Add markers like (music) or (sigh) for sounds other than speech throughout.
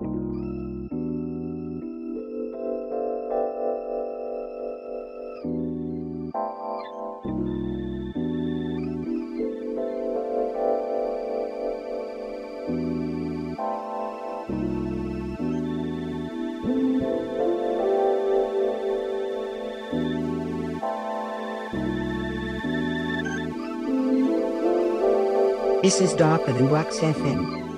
This is Darker Than Wax FM.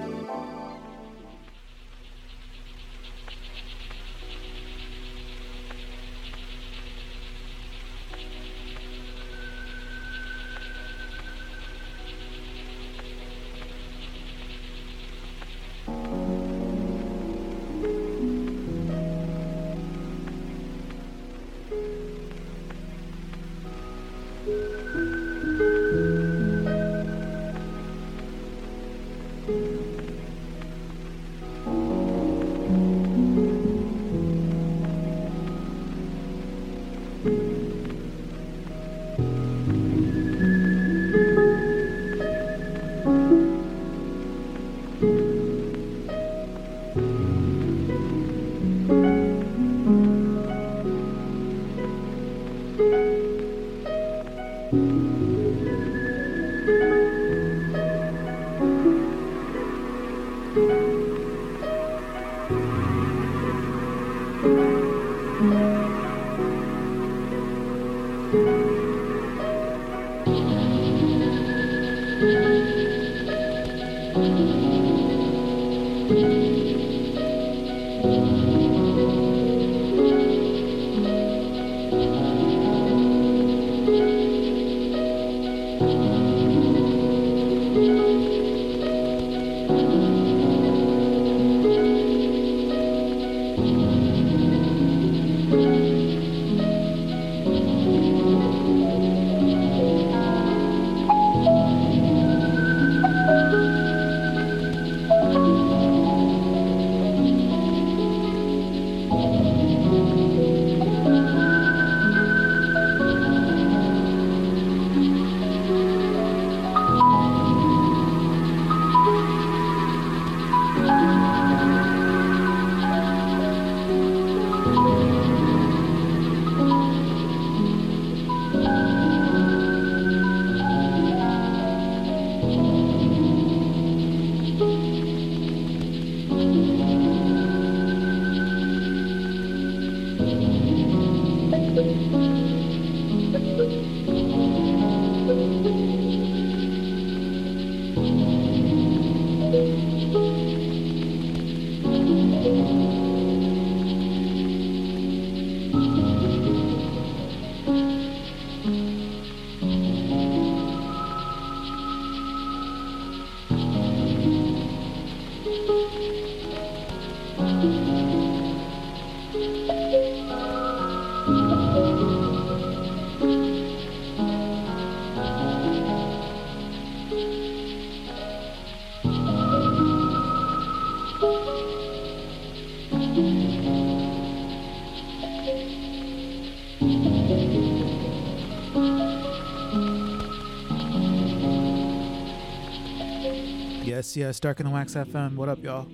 Yes, yes, Darker Than Wax FM. What up, y'all?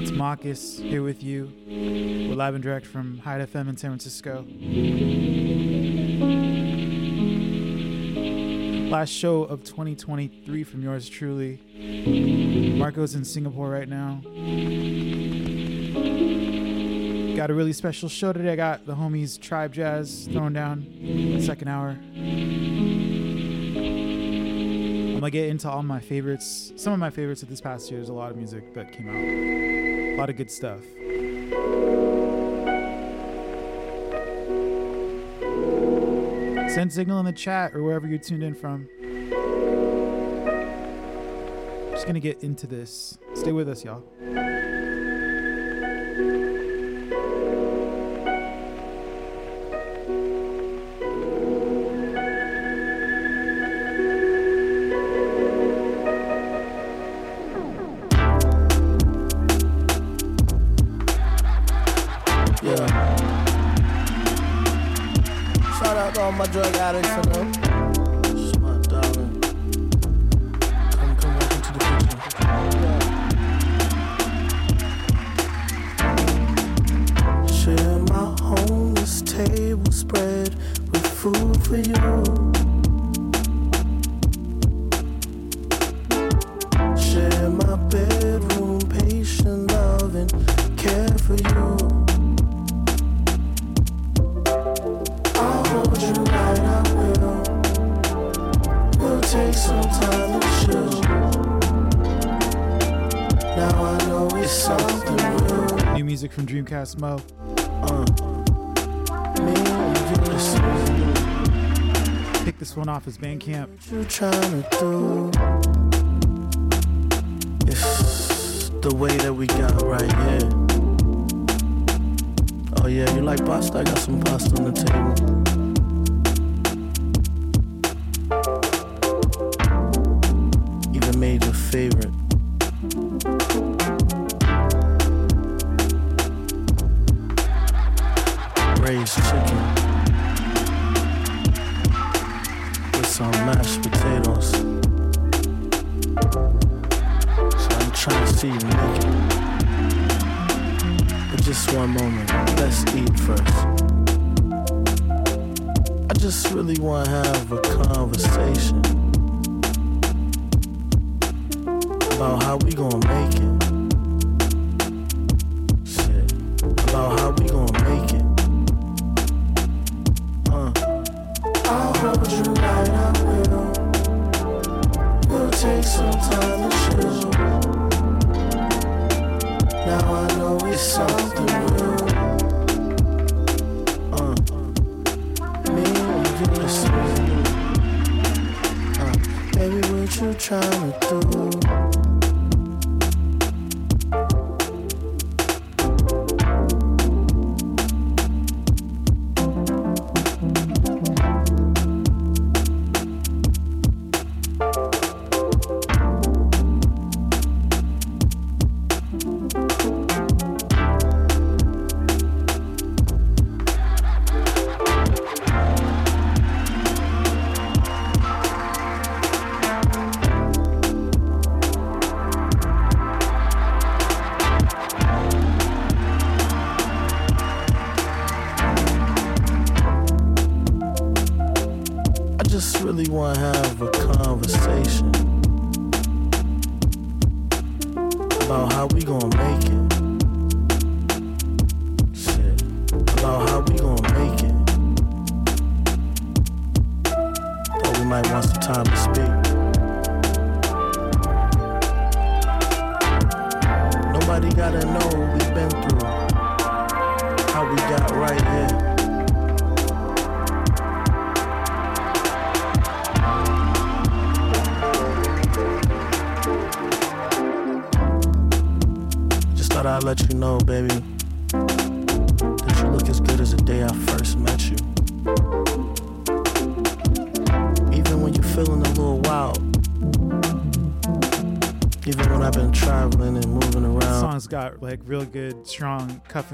It's Mawkus here with you. We're live and direct from Hyde FM in San Francisco. Last show of 2023 from yours truly. Marco's in Singapore right now. Got a really special show today. I got the homies Tribe Jazz throwing down second hour. I'm get into all my favorites. Some of my favorites of this past year. There's a lot of music that came out. A lot of good stuff. Send signal in the chat or wherever you're tuned in from. Just gonna get into this. Stay with us, y'all. Bandcamp.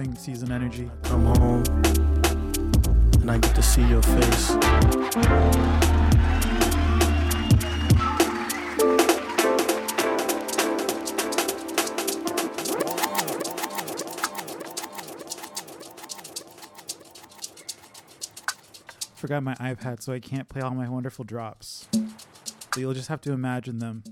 surfing season energy. Come home and I get to see your face. Forgot my iPad, so I can't play all my wonderful drops. But you'll just have to imagine them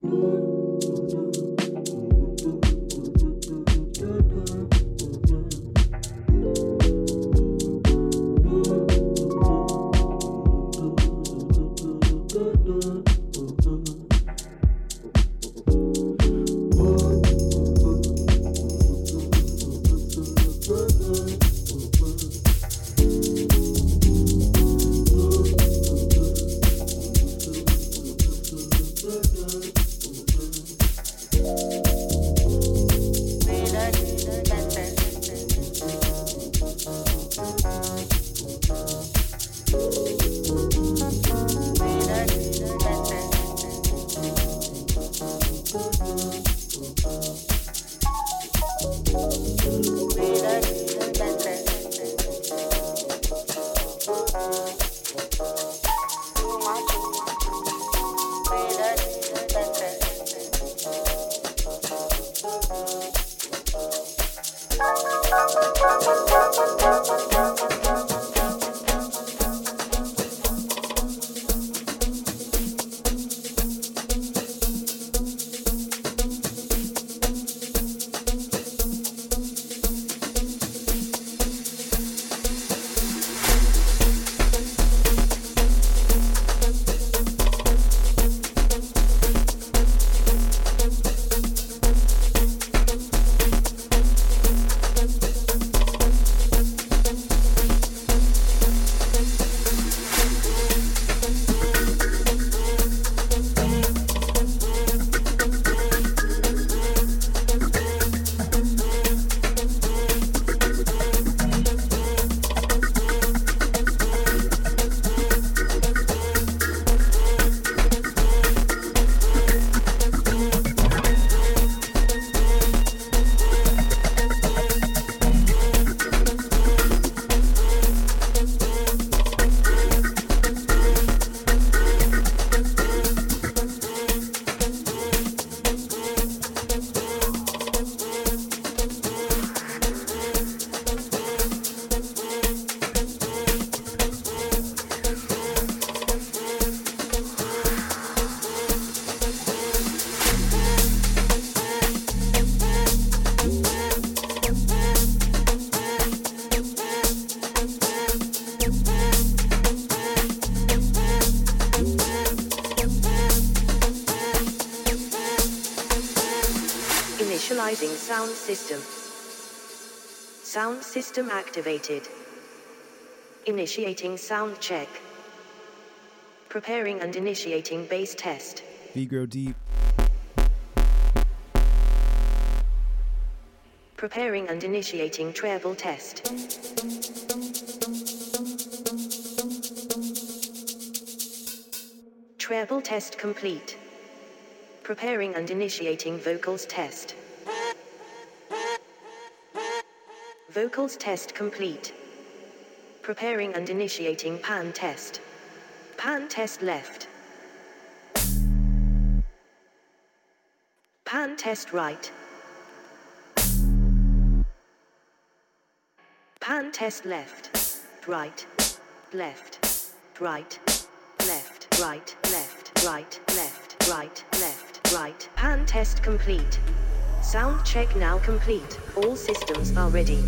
(gasps) sound system. Sound system activated. Initiating sound check. Preparing and initiating bass test. Vigro Deep. Preparing and initiating treble test. Treble test complete. Preparing and initiating vocals test. Chemicals test complete. Preparing and initiating pan test. Pan test left. Pan test right. Pan test left. Right. Left. Right. Left. Right. Left. Right. Left. Right. Left. Right. Pan test complete. Sound check now complete. All systems are ready.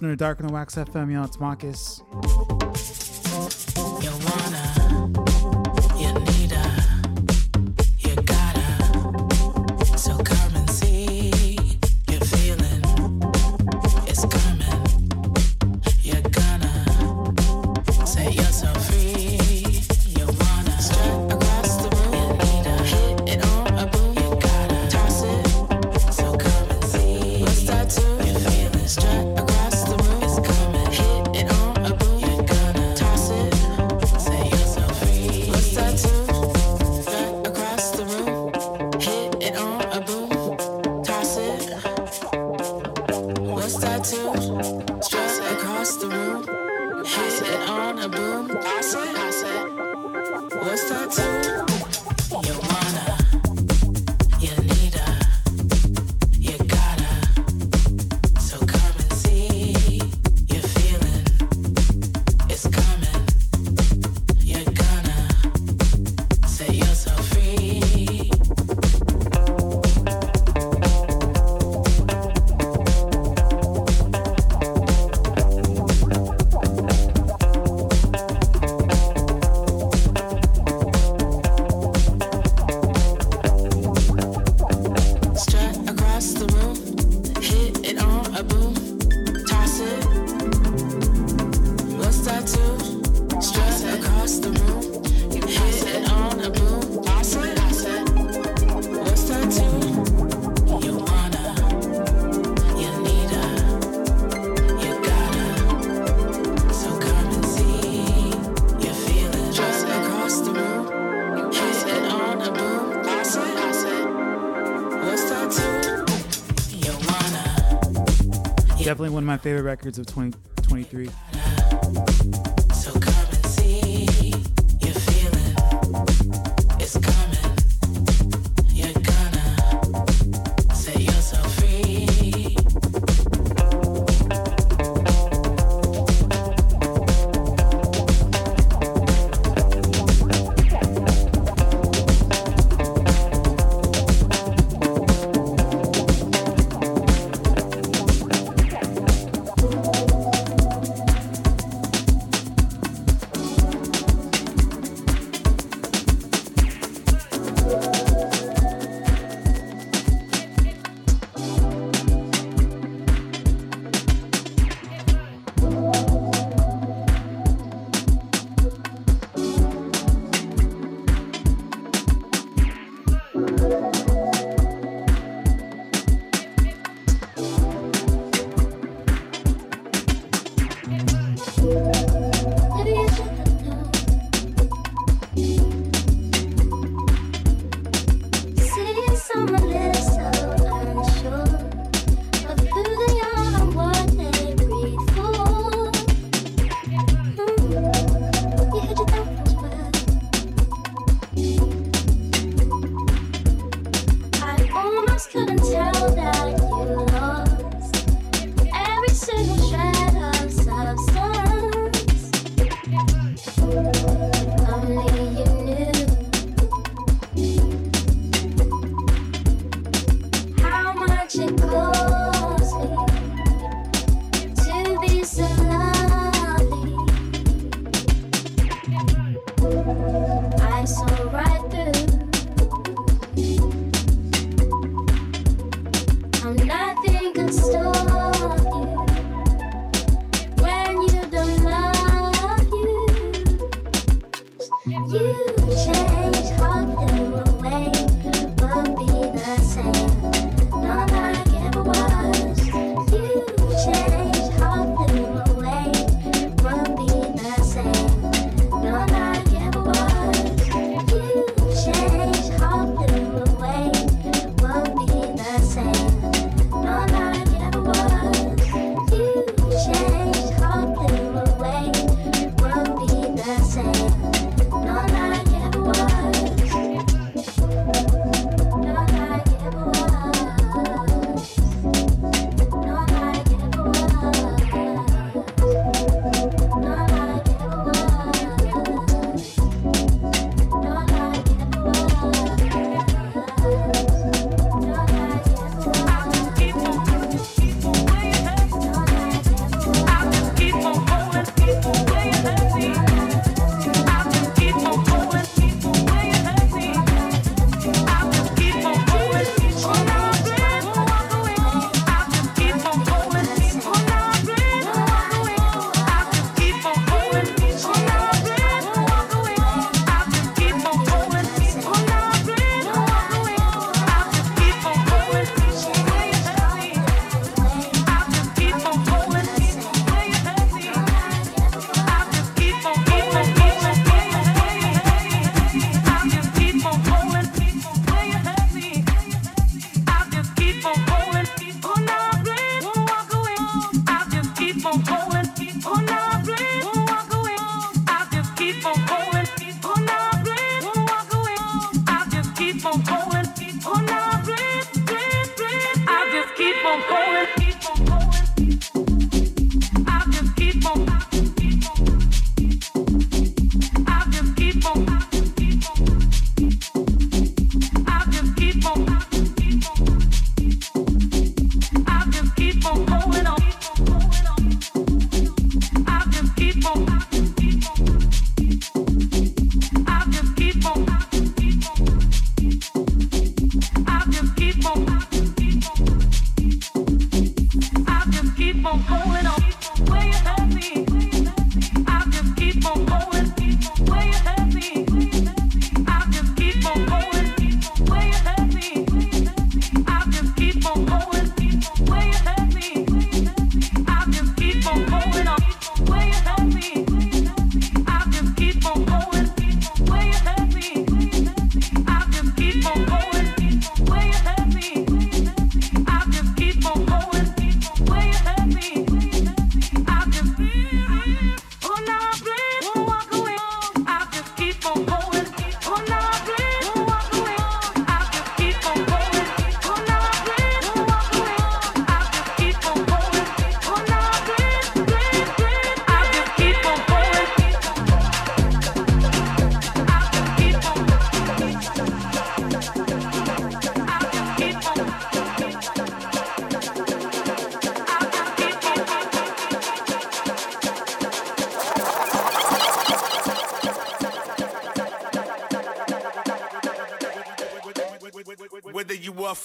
listener to Darker Than Wax FM. You know, it's Mawkus. definitely one of my favorite records of 2023. 20,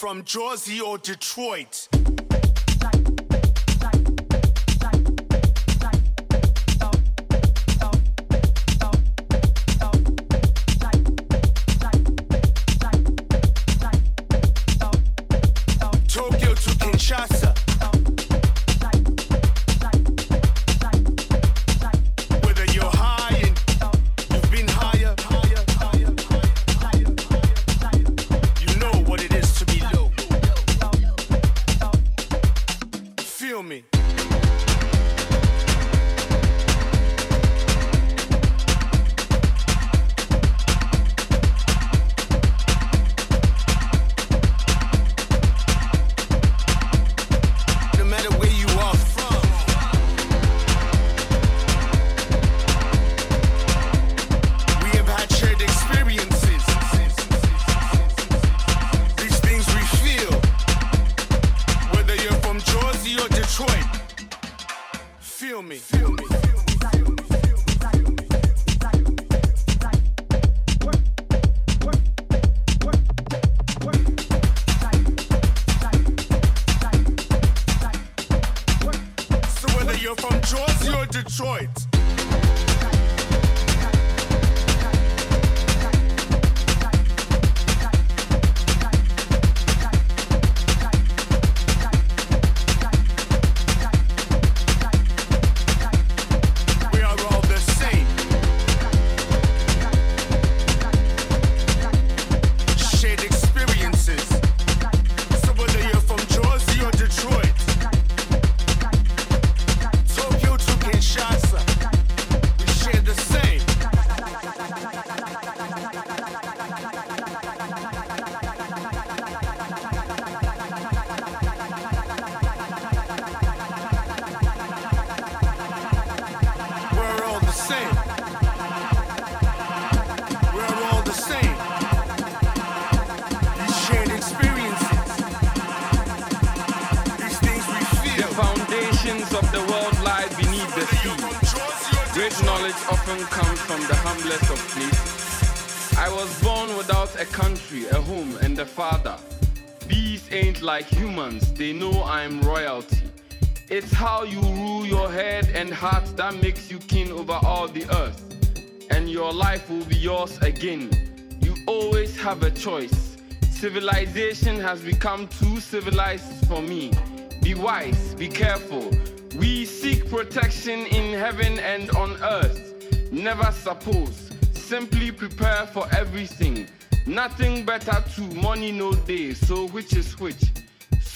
from Jersey or Detroit. they know I'm royalty. It's how you rule your head and heart that makes you king over all the earth. And your life will be yours again. You always have a choice. Civilization has become too civilized for me. Be wise, be careful. We seek protection in heaven and on earth. Never suppose. Simply prepare for everything. Nothing better to money no day. So which is which?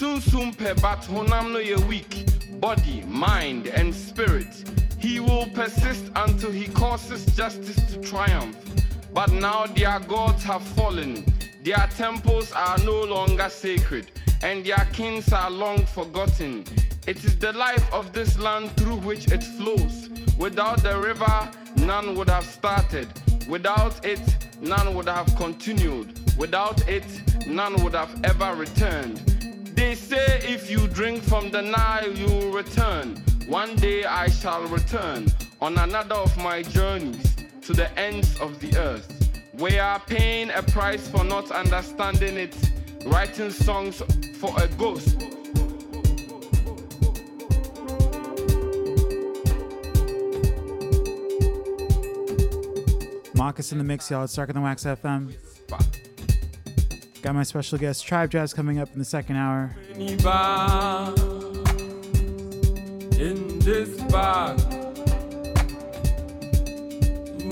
Soon, bat honamno ye weak, body, mind, and spirit. He will persist until he causes justice to triumph. But now their gods have fallen, their temples are no longer sacred, and their kings are long forgotten. It is the life of this land through which it flows. Without the river, none would have started. Without it, none would have continued. Without it, none would have ever returned. They say if you drink from the Nile, you will return. One day I shall return on another of my journeys to the ends of the earth. We are paying a price for not understanding it, writing songs for a ghost. Mawkus in the mix, y'all. It's Darker Than Wax FM. Got my special guest Tribe Jazz coming up in the second hour. in this.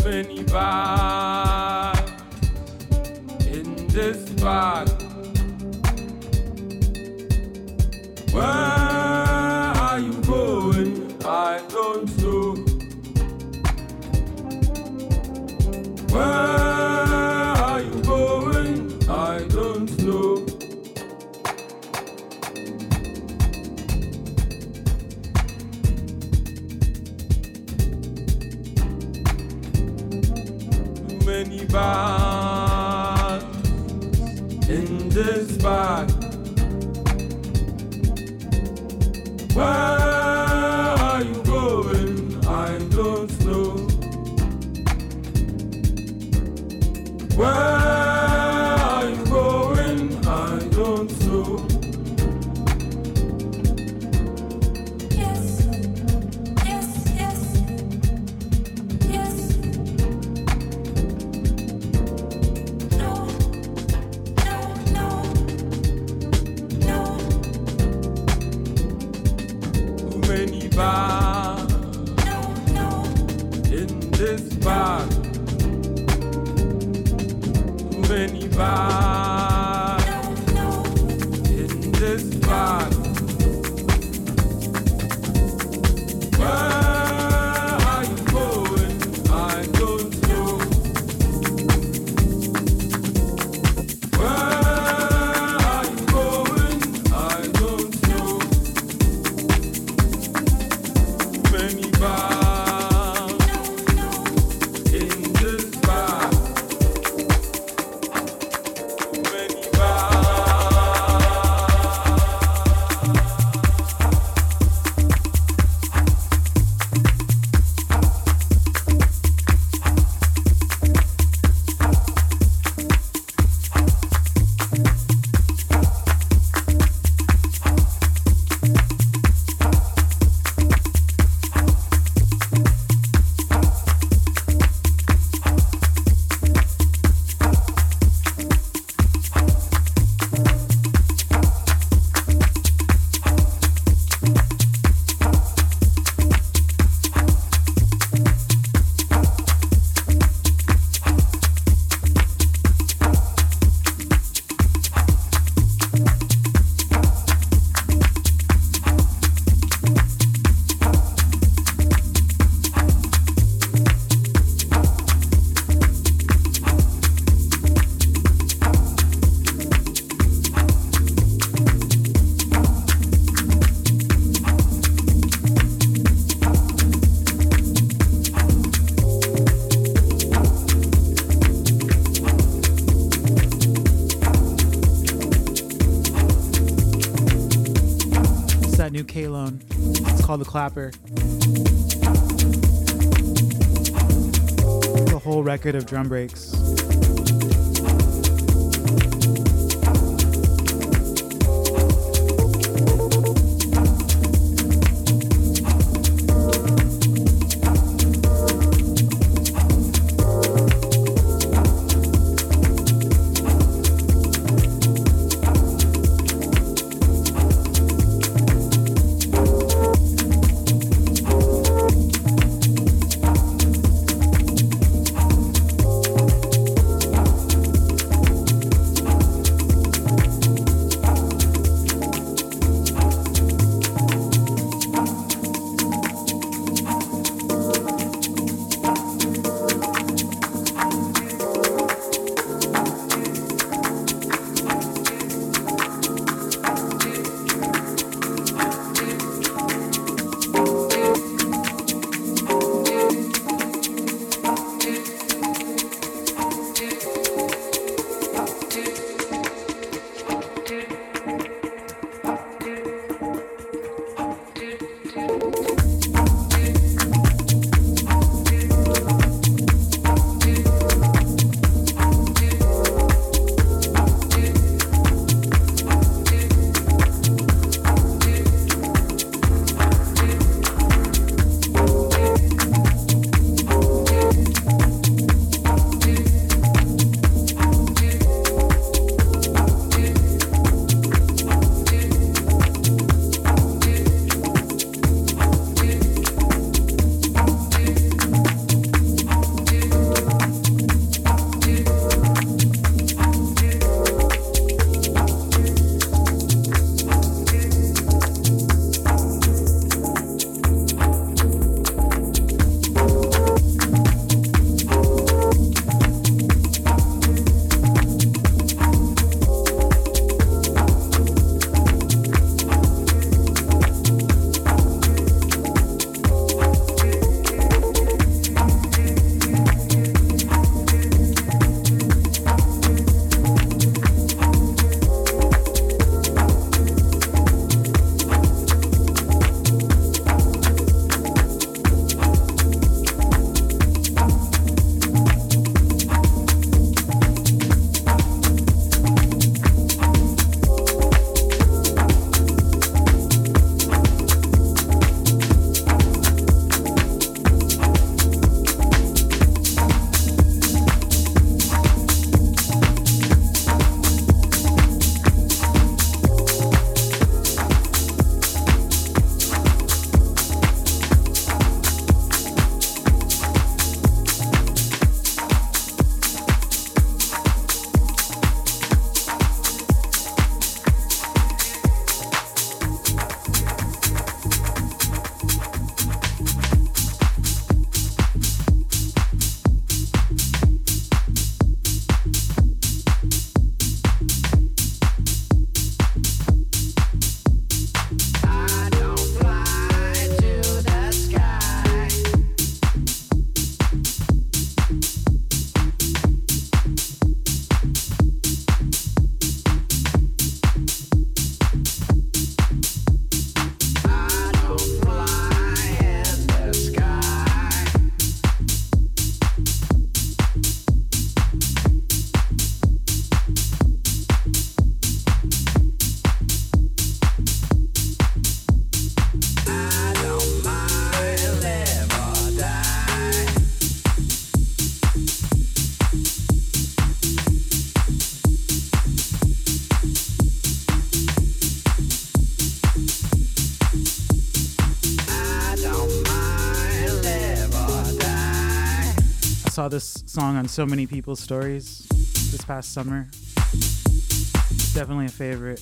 Many in this Clapper. The whole record of drum breaks. saw this song on so many people's stories this past summer. It's definitely a favorite.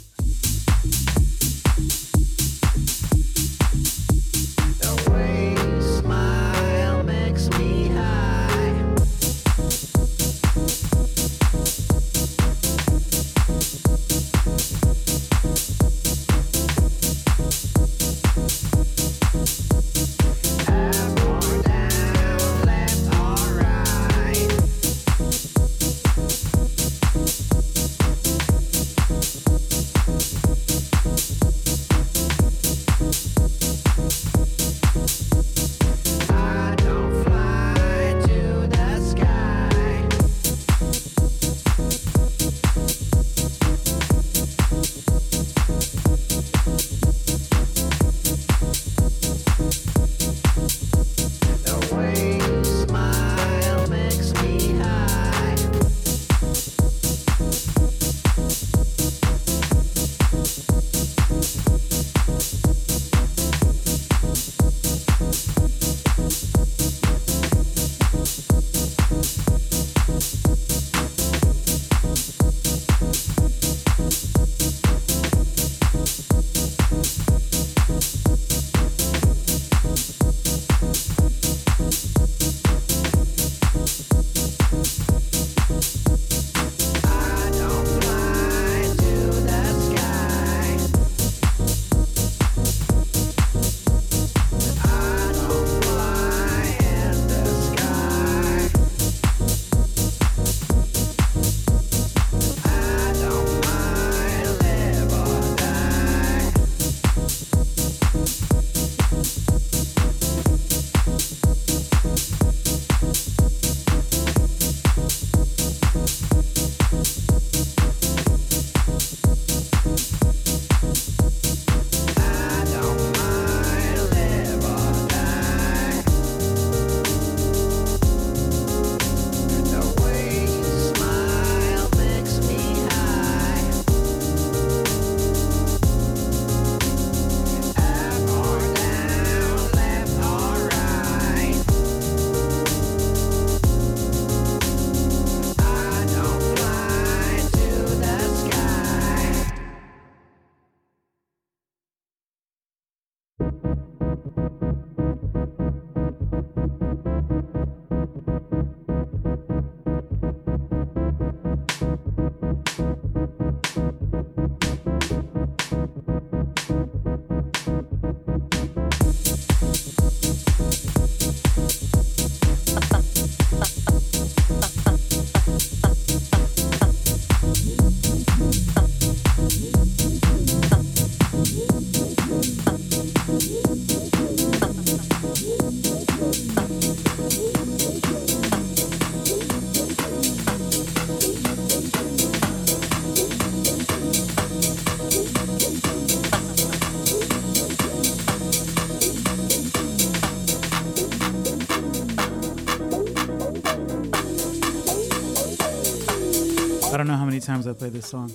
play this song.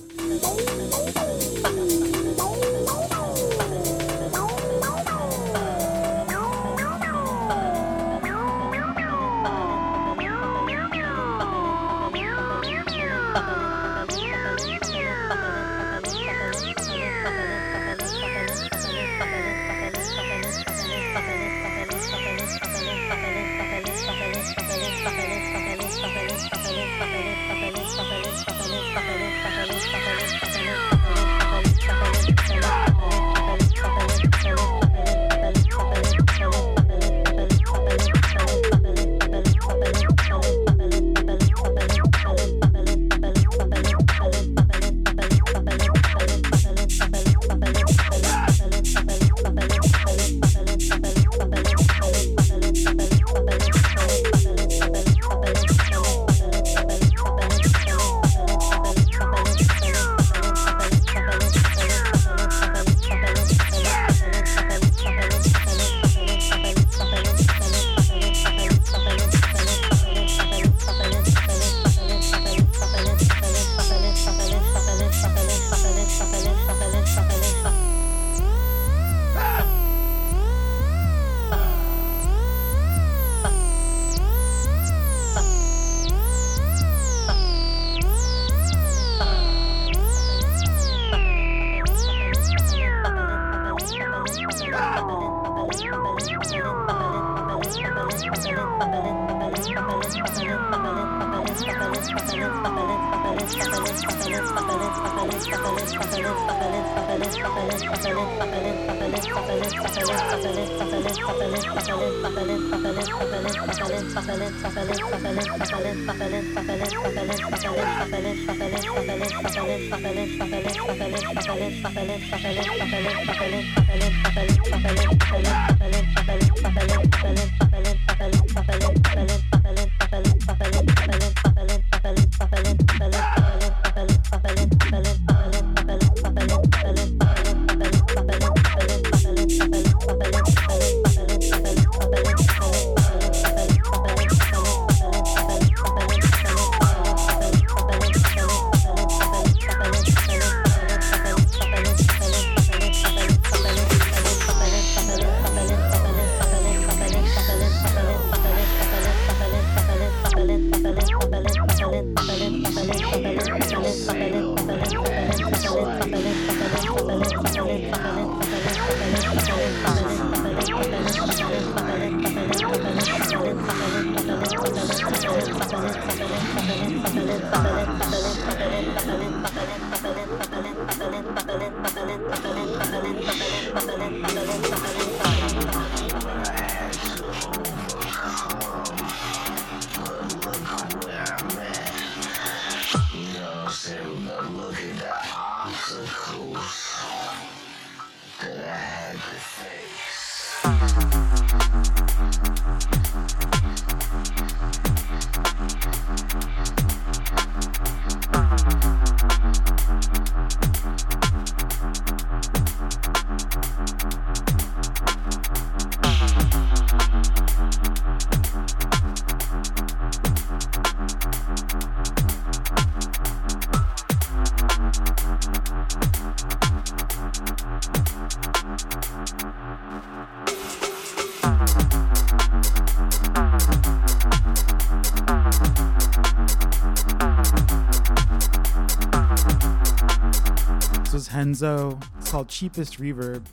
Is It's called Cheapest Reverb.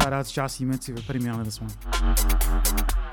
Shout out to Josh Mitsu for putting me onto this one.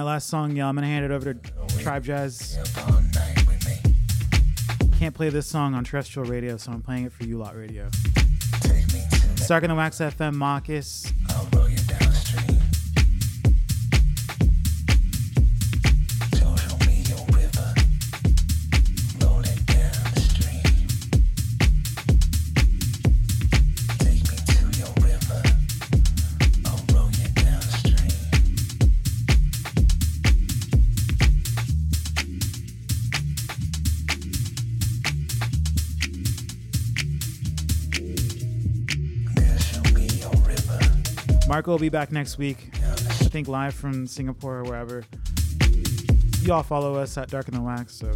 My last song, y'all. I'm gonna hand it over to Tribe Jazz. Can't play this song on terrestrial radio, so I'm playing it for you lot radio. Darker Than Wax FM, Mawkus. Marco will be back next week. I think live from Singapore or wherever. You all follow us at Darker Than Wax, so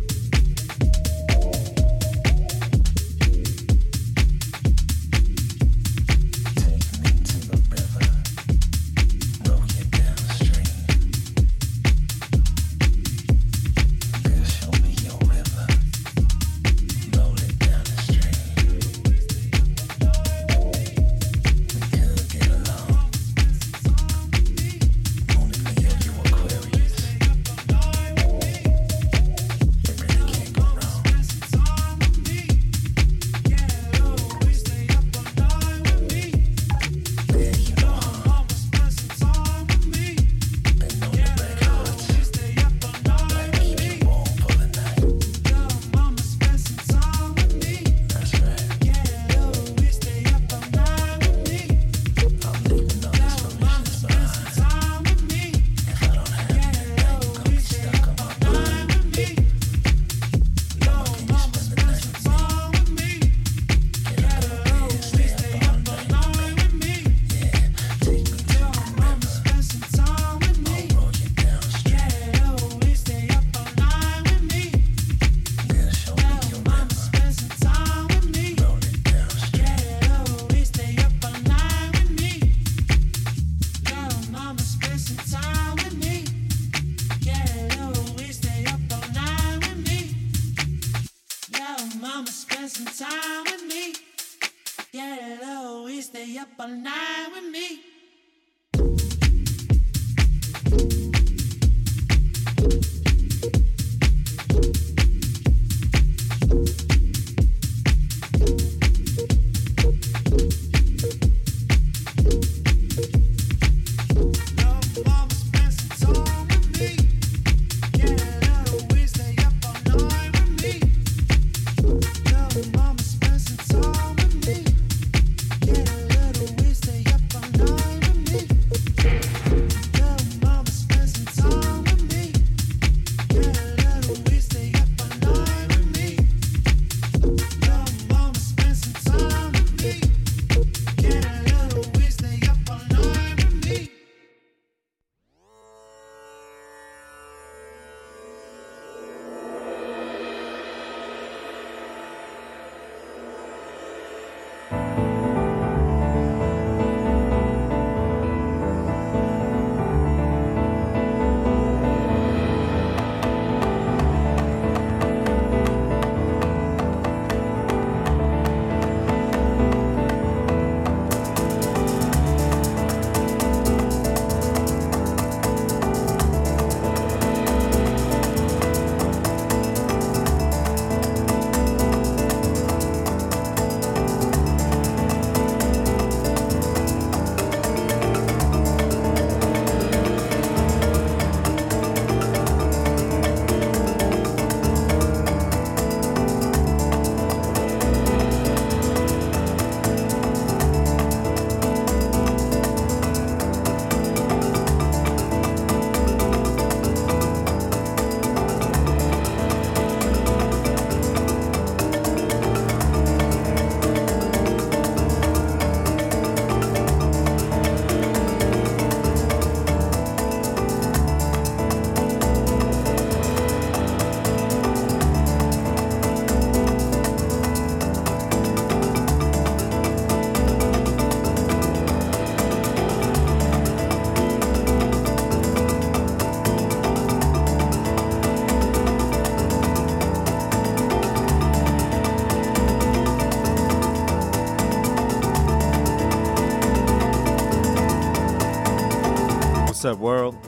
What's up, world?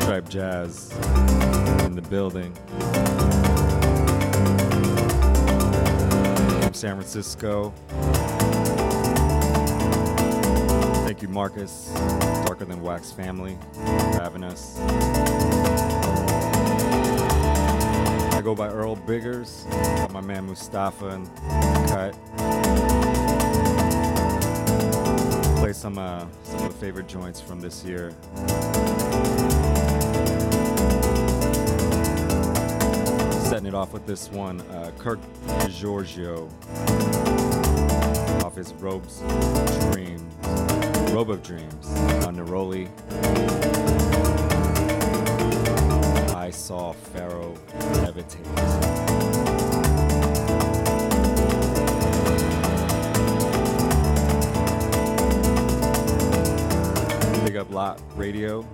Tribe Jazz in the building. From San Francisco. Thank you, Mawkus, Darker Than Wax family, for having us. I go by Earl Biggers. Got my man Mustafa and cut. Play some uh, favorite joints from this year. Setting it off with this one, uh, Kirk Giorgio, off his Robes Dreams, Robe of Dreams on Neroli. I saw Pharaoh levitate. Radio.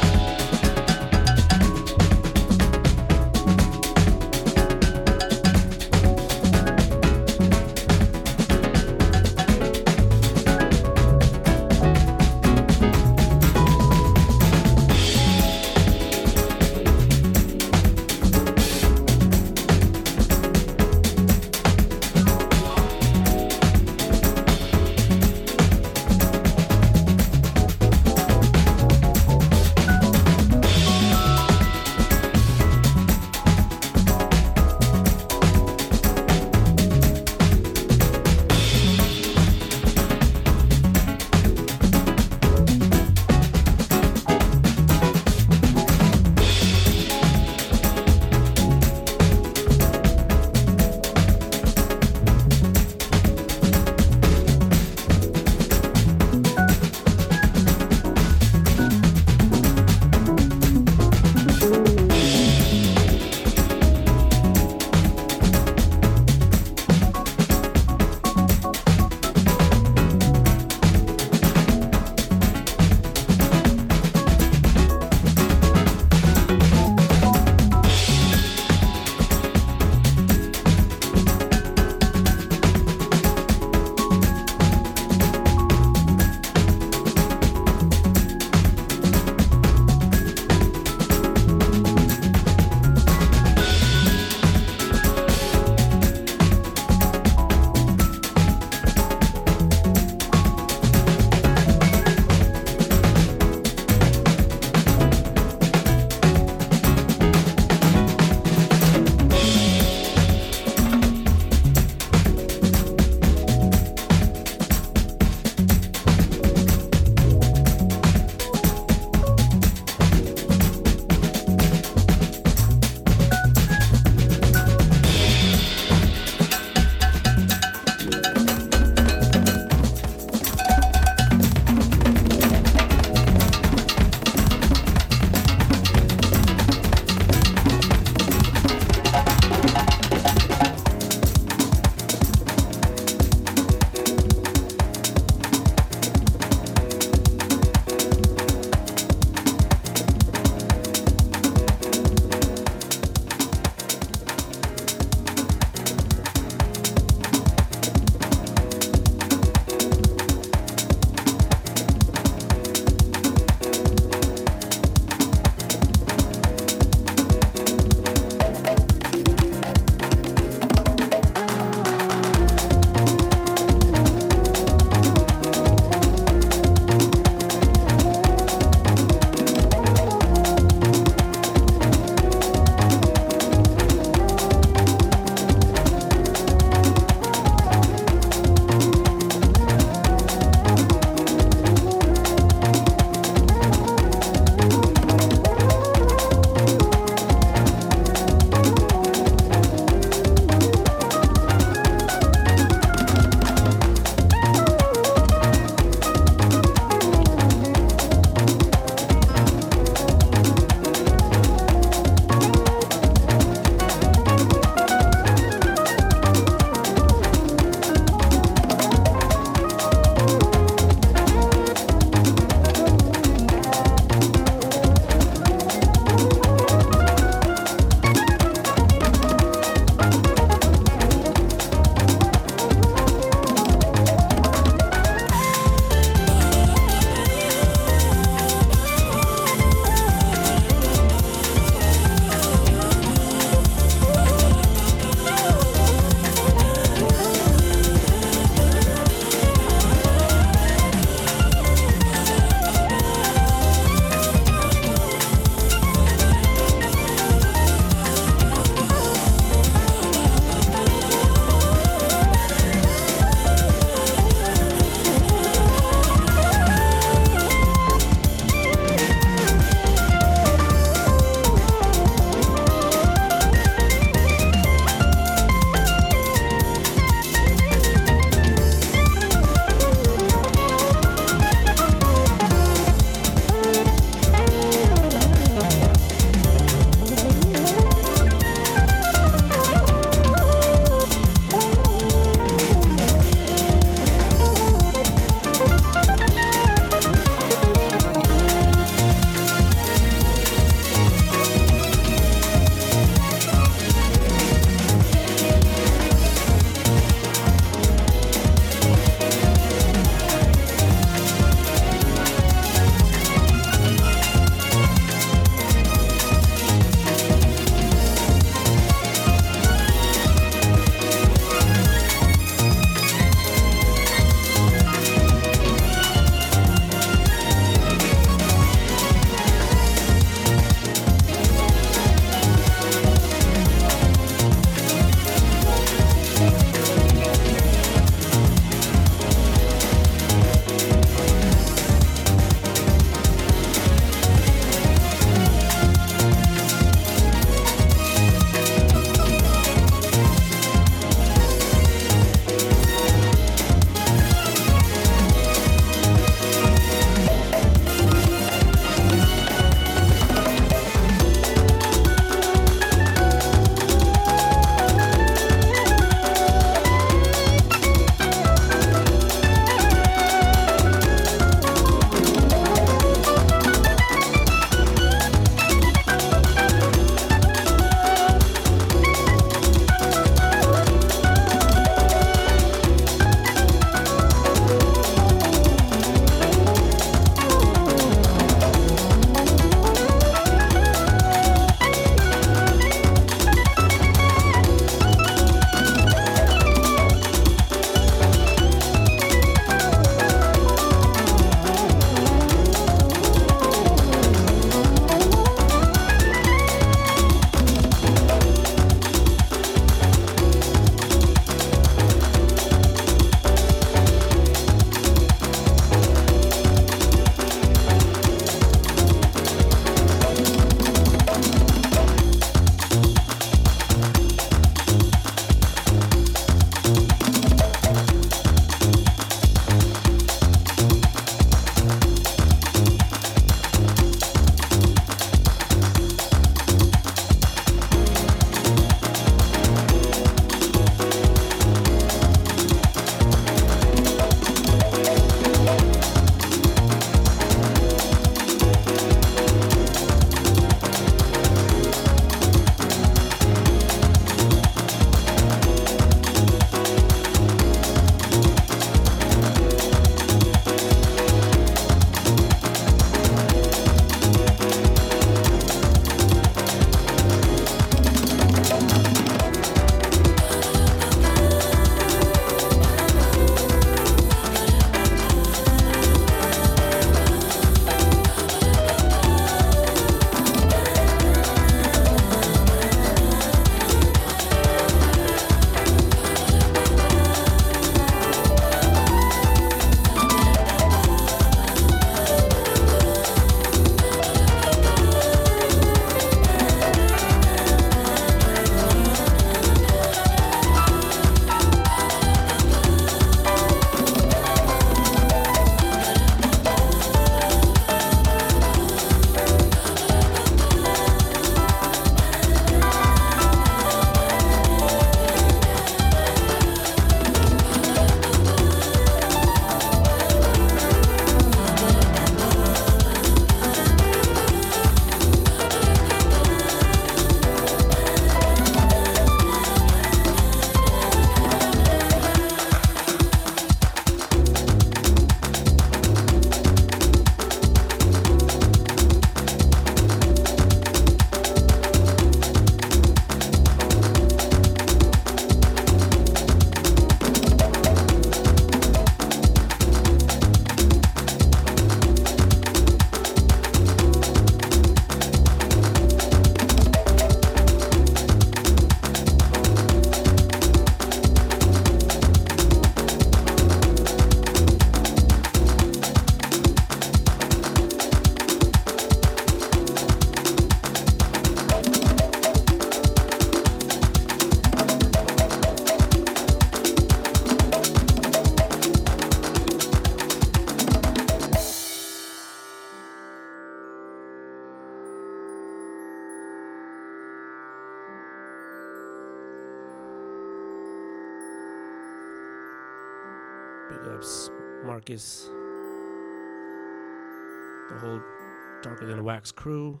Wax crew.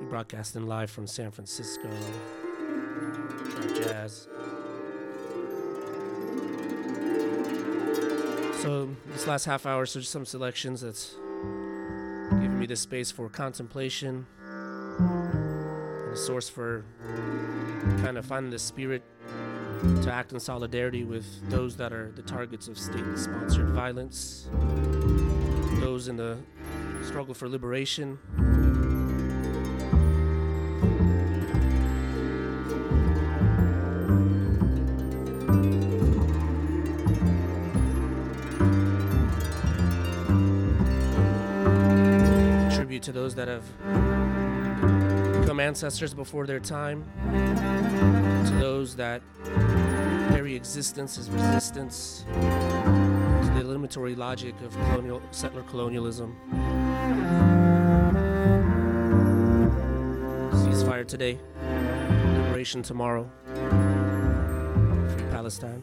We broadcasting live from San Francisco. Jazz. So this last half hour, so just some selections that's giving me the space for contemplation and a source for kind of finding the spirit to act in solidarity with those that are the targets of state-sponsored violence, those in the struggle for liberation. Tribute to those that have become ancestors before their time, to those that very existence is resistance eliminatory logic of colonial settler colonialism. Ceasefire today, liberation tomorrow. Free Palestine.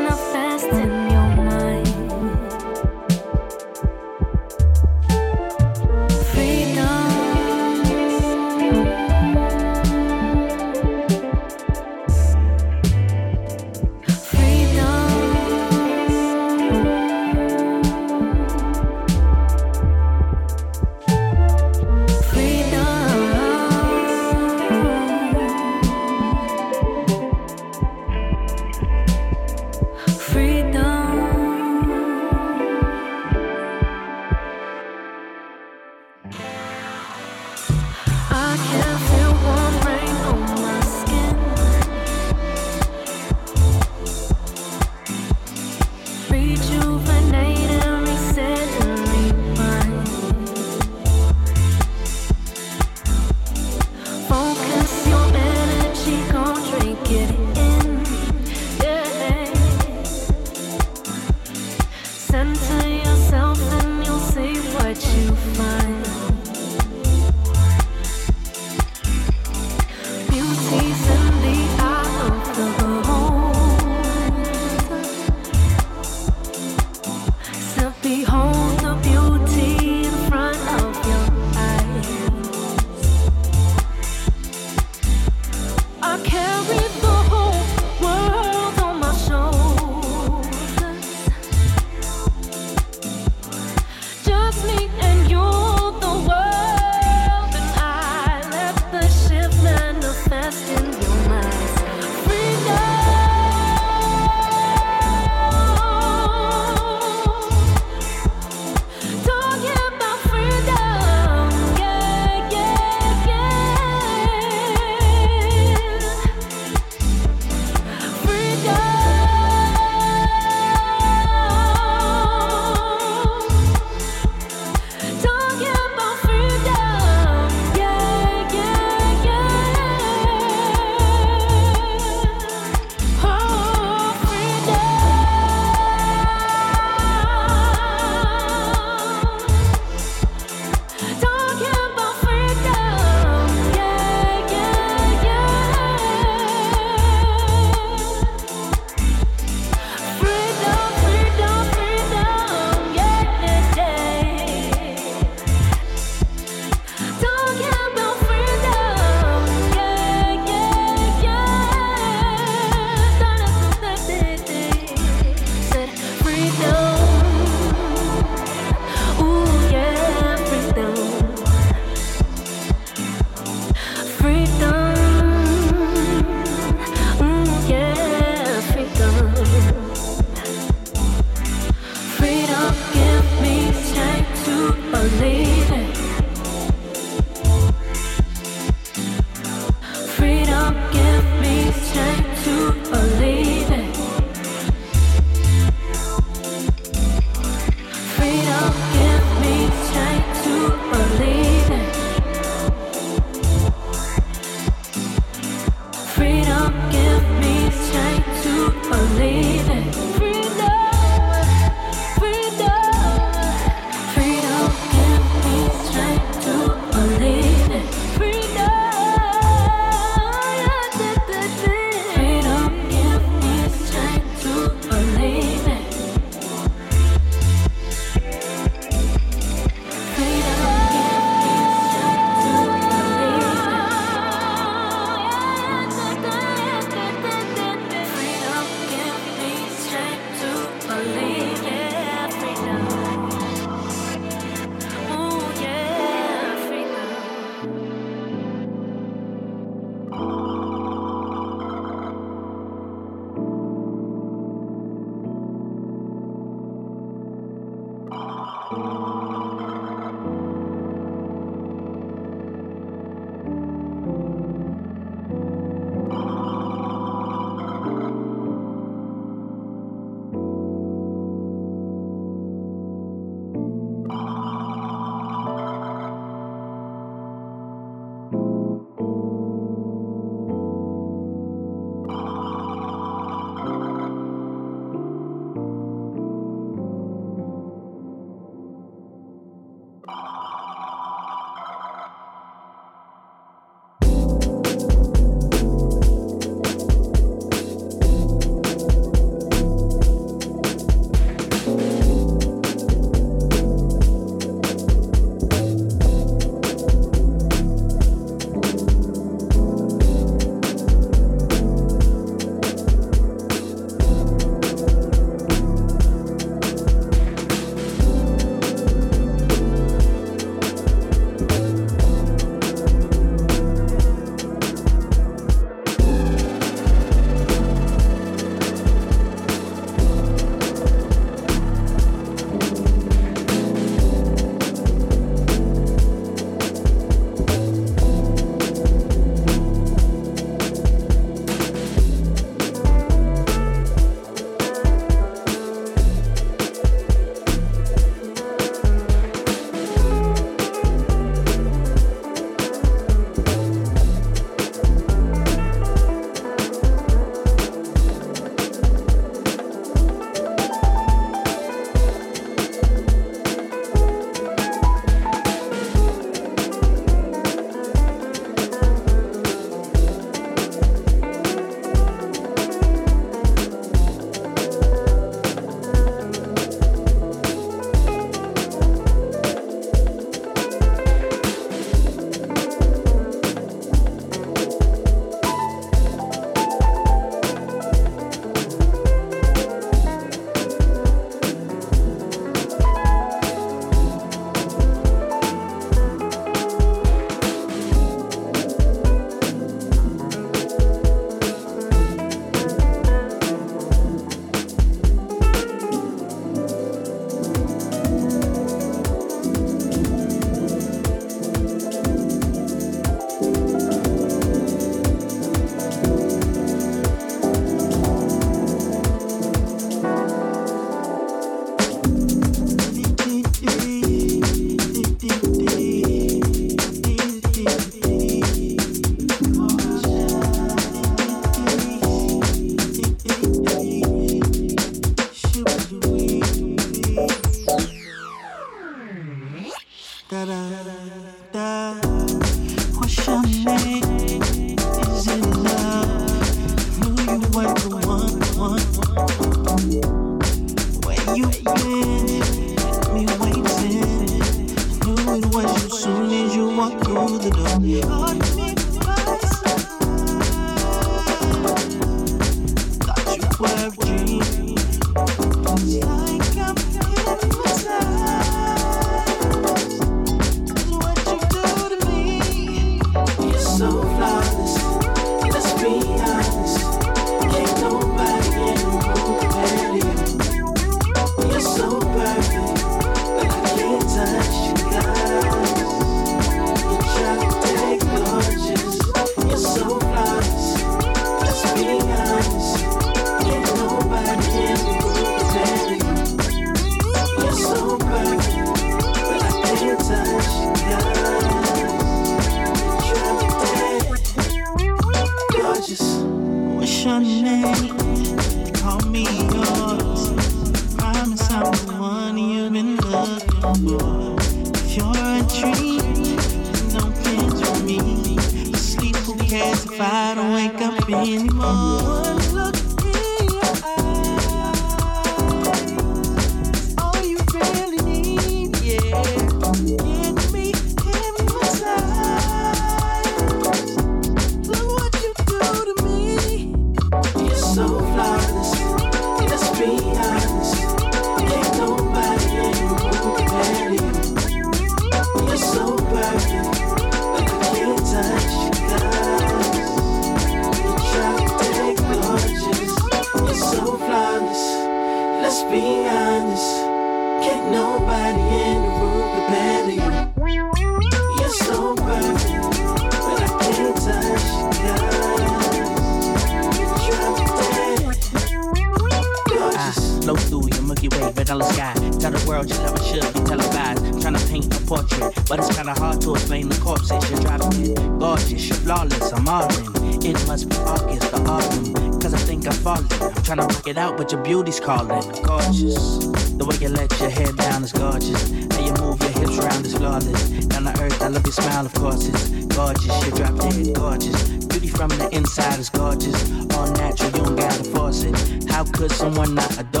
your beauty's calling. Gorgeous. The way you let your head down is gorgeous. How you move your hips around is flawless. Down to earth, I love your smile, of course. It's gorgeous. You drop dead gorgeous. Beauty from the inside is gorgeous. All natural, you don't gotta force it. How could someone not adore?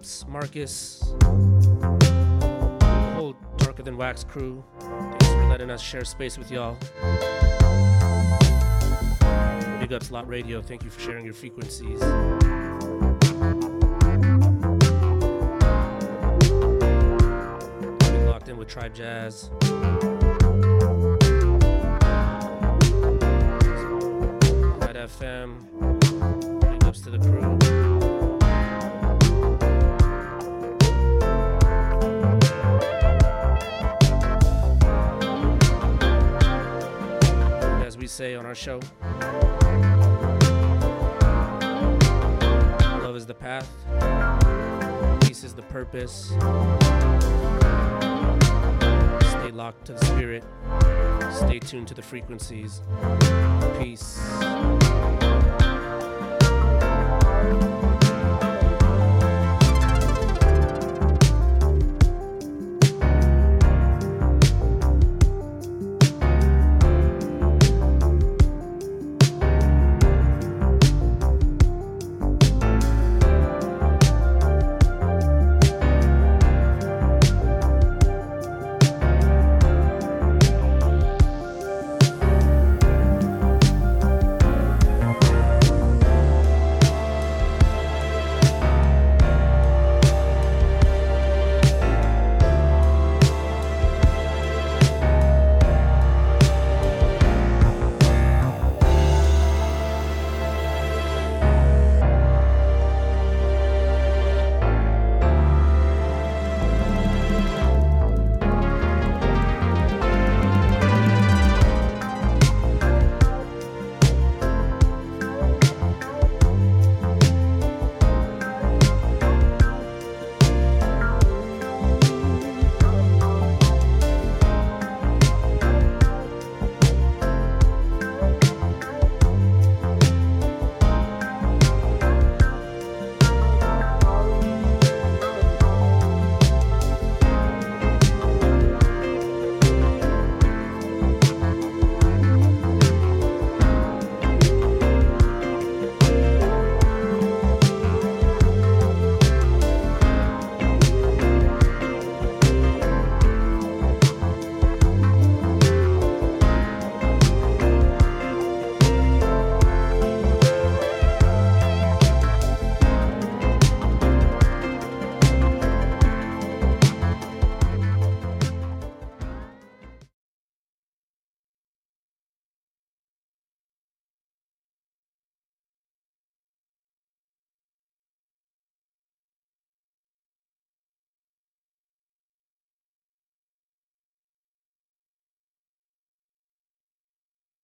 Ups, Mawkus. Whole Darker Than Wax crew. Thanks for letting us share space with y'all. Big ups, Lot Radio. Thank you for sharing your frequencies. Been locked in with Tribe Jazz. FM. Say on our show, love is the path, peace is the purpose. Stay locked to the spirit, stay tuned to the frequencies. Peace.